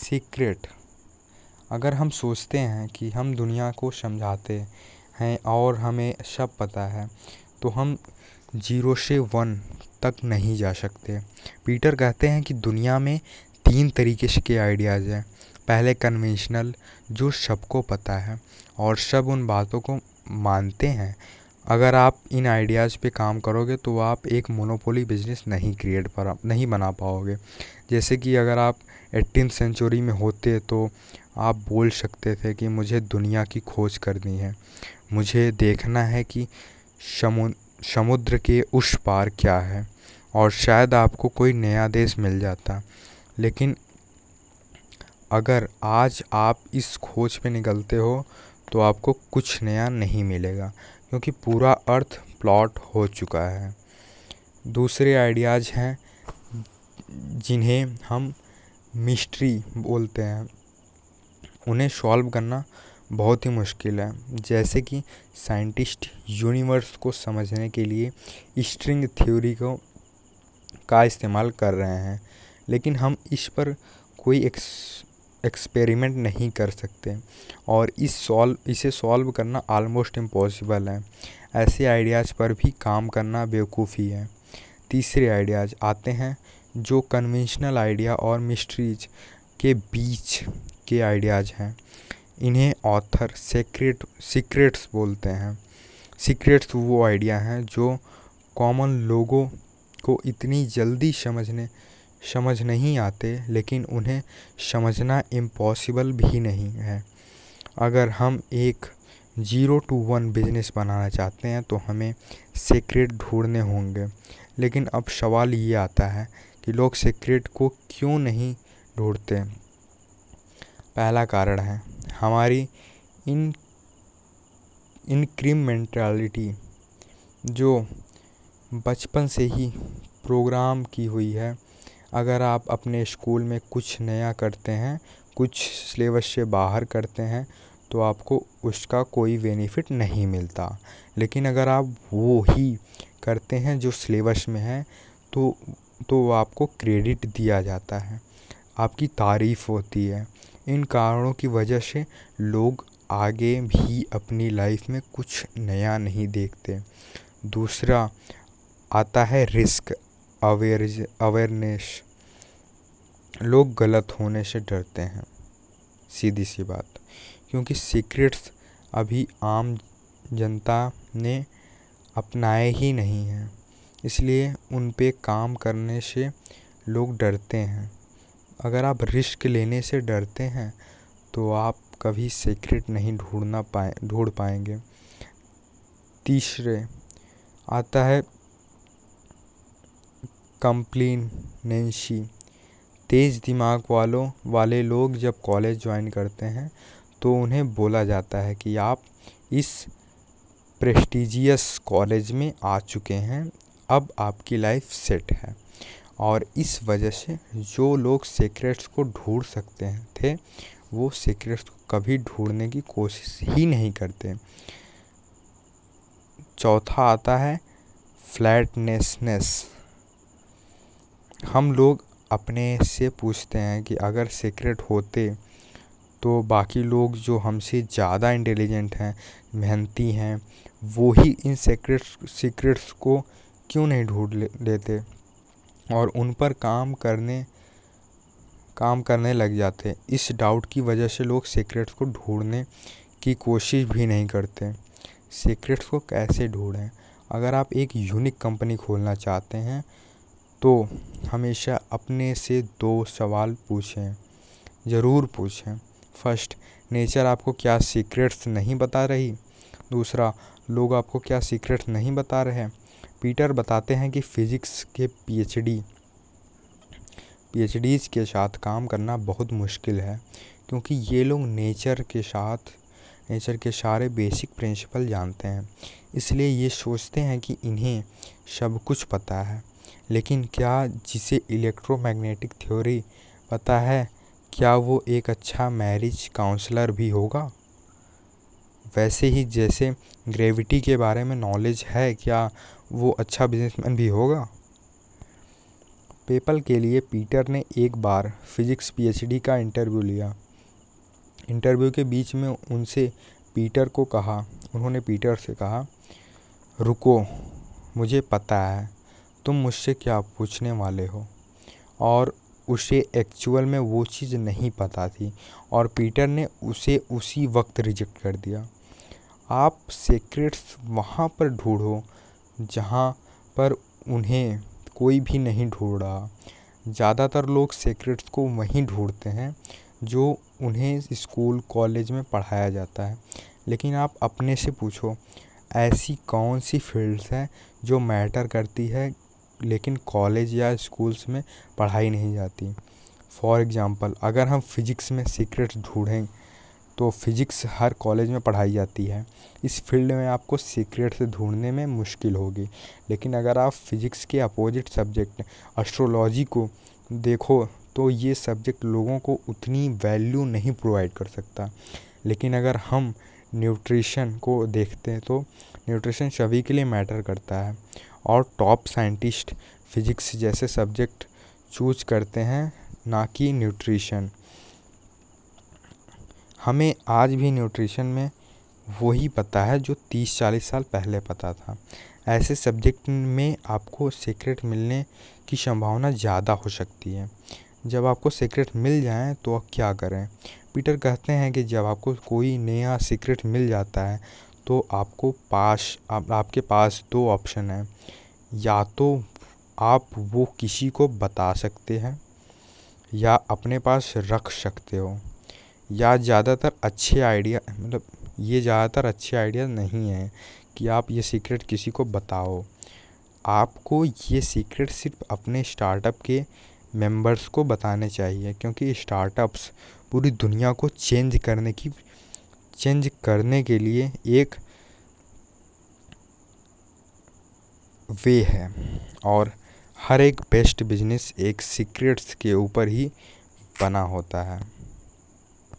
Secret. अगर हम सोचते हैं कि हम दुनिया को समझाते हैं और हमें सब पता है तो हम ज़ीरो से वन तक नहीं जा सकते। पीटर कहते हैं कि दुनिया में तीन तरीके के आइडियाज़ हैं। पहले कन्वेंशनल, जो सबको पता है और सब उन बातों को मानते हैं अगर आप इन आइडियाज़ पे काम करोगे तो आप एक मोनोपोली बिज़नेस नहीं क्रिएट पर, नहीं बना पाओगे। जैसे कि अगर आप एट्टीन सेंचुरी में होते तो आप बोल सकते थे कि मुझे दुनिया की खोज करनी है। मुझे देखना है कि समुद्र के उस पार क्या है, और शायद आपको कोई नया देश मिल जाता। लेकिन अगर आज आप इस खोज पे निकलते हो तो आपको कुछ नया नहीं मिलेगा। क्योंकि पूरा अर्थ प्लॉट हो चुका है। दूसरे आइडियाज़ हैं, जिन्हें हम मिस्ट्री बोलते हैं। उन्हें सॉल्व करना बहुत ही मुश्किल है। जैसे कि साइंटिस्ट यूनिवर्स को समझने के लिए स्ट्रिंग थ्योरी को, का इस्तेमाल कर रहे हैं। लेकिन हम इस पर कोई एक्स एक्सपेरिमेंट नहीं कर सकते। और इस सॉल्व इसे सॉल्व करना आलमोस्ट इम्पॉसिबल है। ऐसे आइडियाज़ पर भी काम करना बेवकूफ़ी है। तीसरे आइडियाज़ आते हैं, जो कन्वेंशनल आइडिया और मिस्ट्रीज के बीच के आइडियाज़ हैं। इन्हें ऑथर सीक्रेट सीक्रेट्स बोलते हैं। सीक्रेट्स वो आइडिया हैं, जो कॉमन लोगों को इतनी जल्दी समझने समझ नहीं आते, लेकिन उन्हें समझना इम्पॉसिबल भी नहीं है। अगर हम एक ज़ीरो टू वन बिज़नेस बनाना चाहते हैं तो हमें सीक्रेट ढूँढने होंगे। लेकिन अब सवाल ये आता है कि लोग सीक्रेट को क्यों नहीं ढूंढते? पहला कारण है, हमारी इन इनक्रीमेंटलिटी जो बचपन से ही प्रोग्राम की हुई है अगर आप अपने स्कूल में कुछ नया करते हैं, कुछ सिलेबस से बाहर करते हैं तो आपको उसका कोई बेनिफिट नहीं मिलता। लेकिन अगर आप वो ही करते हैं जो सिलेबस में है तो तो आपको क्रेडिट दिया जाता है। आपकी तारीफ़ होती है। इन कारणों की वजह से लोग आगे भी अपनी लाइफ में कुछ नया नहीं देखते। दूसरा आता है रिस्क। अवेयर अवेयरनेस लोग गलत होने से डरते हैं, सीधी सी बात। क्योंकि सीक्रेट्स अभी आम जनता ने अपनाए ही नहीं हैं। इसलिए उन पे काम करने से लोग डरते हैं। अगर आप रिस्क लेने से डरते हैं तो आप कभी सीक्रेट नहीं ढूंढना पाए, ढूंढ पाएँगे। तीसरे, आता है कंप्लेनेंसी। तेज़ दिमाग वालों, वाले लोग जब कॉलेज ज्वाइन करते हैं तो उन्हें बोला जाता है कि आप इस प्रेस्टिजियस कॉलेज में आ चुके हैं, अब आपकी लाइफ सेट है। और इस वजह से जो लोग सीक्रेट्स को ढूंढ सकते हैं, थे, वो सीक्रेट्स को कभी ढूँढने की कोशिश ही नहीं करते। चौथा आता है फ्लैटनेसनेस। हम लोग अपने से पूछते हैं कि अगर सीक्रेट होते तो बाकी लोग जो हमसे ज़्यादा इंटेलिजेंट हैं, मेहनती हैं, वो ही इन सीक्रेट्स सीक्रेट्स को क्यों नहीं ढूंढ लेते? और उन पर काम करने काम करने लग जाते। इस डाउट की वजह से लोग सीक्रेट्स को ढूँढने की कोशिश भी नहीं करते। सीक्रेट्स को कैसे ढूंढें? अगर आप एक यूनिक कंपनी खोलना चाहते हैं तो हमेशा अपने से दो सवाल पूछें, ज़रूर पूछें। फ़र्स्ट, नेचर आपको क्या सीक्रेट्स नहीं बता रही? दूसरा, लोग आपको क्या सीक्रेट्स नहीं बता रहे? पीटर बताते हैं कि फ़िज़िक्स के पीएचडी, पीएचडीज़ के साथ काम करना बहुत मुश्किल है, क्योंकि ये लोग नेचर के साथ, नेचर के सारे बेसिक प्रिंसिपल जानते हैं। इसलिए ये सोचते हैं कि इन्हें सब कुछ पता है। लेकिन क्या जिसे इलेक्ट्रोमैग्नेटिक थ्योरी पता है, क्या वो एक अच्छा मैरिज काउंसलर भी होगा? वैसे ही जैसे ग्रेविटी के बारे में नॉलेज है, क्या वो अच्छा बिजनेसमैन भी होगा? पेपल के लिए पीटर ने एक बार फिजिक्स पीएचडी का इंटरव्यू लिया। इंटरव्यू के बीच में उनसे पीटर को कहा, उन्होंने पीटर से कहा, रुको, मुझे पता है तुम मुझसे क्या पूछने वाले हो? और उसे एक्चुअल में वो चीज़ नहीं पता थी, और पीटर ने उसे उसी वक्त रिजेक्ट कर दिया। आप सीक्रेट्स वहाँ पर ढूंढो, जहाँ पर उन्हें कोई भी नहीं ढूंढ। रहा ज़्यादातर लोग सीक्रेट्स को वहीं ढूंढते हैं, जो उन्हें स्कूल कॉलेज में पढ़ाया जाता है। लेकिन आप अपने से पूछो, ऐसी कौन सी फील्ड्स हैं जो मैटर करती है लेकिन कॉलेज या स्कूल्स में पढ़ाई नहीं जाती। फॉर एग्ज़ाम्पल अगर हम फिजिक्स में सीक्रेट्स ढूंढें तो फिजिक्स हर कॉलेज में पढ़ाई जाती है। इस फ़ील्ड में आपको सीक्रेट्स ढूँढने में मुश्किल होगी। लेकिन अगर आप फिजिक्स के अपोजिट सब्जेक्ट एस्ट्रोलॉजी को देखो तो ये सब्जेक्ट लोगों को उतनी वैल्यू नहीं प्रोवाइड कर सकता। लेकिन अगर हम न्यूट्रिशन को देखते हैं तो न्यूट्रिशन सभी के लिए मैटर करता है। और टॉप साइंटिस्ट फिजिक्स जैसे सब्जेक्ट चूज़ करते हैं, ना कि न्यूट्रिशन हमें आज भी न्यूट्रिशन में वही पता है जो तीस चालीस साल पहले पता था। ऐसे सब्जेक्ट में आपको सीक्रेट मिलने की संभावना ज़्यादा हो सकती है। जब आपको सीक्रेट मिल जाए तो आप क्या करें? पीटर कहते हैं कि जब आपको कोई नया सीक्रेट मिल जाता है तो आपको पास आप, आपके पास दो ऑप्शन हैं। या तो आप वो किसी को बता सकते हैं या अपने पास रख सकते हो। या ज़्यादातर अच्छे आइडिया मतलब ये ज़्यादातर अच्छे आइडिया नहीं है कि आप ये सीक्रेट किसी को बताओ। आपको ये सीक्रेट सिर्फ़ अपने स्टार्टअप के मेंबर्स को बताने चाहिए क्योंकि स्टार्टअप्स पूरी दुनिया को चेंज करने की चेंज करने के लिए एक वे है और हर एक बेस्ट बिज़नेस एक सीक्रेट्स के ऊपर ही बना होता है।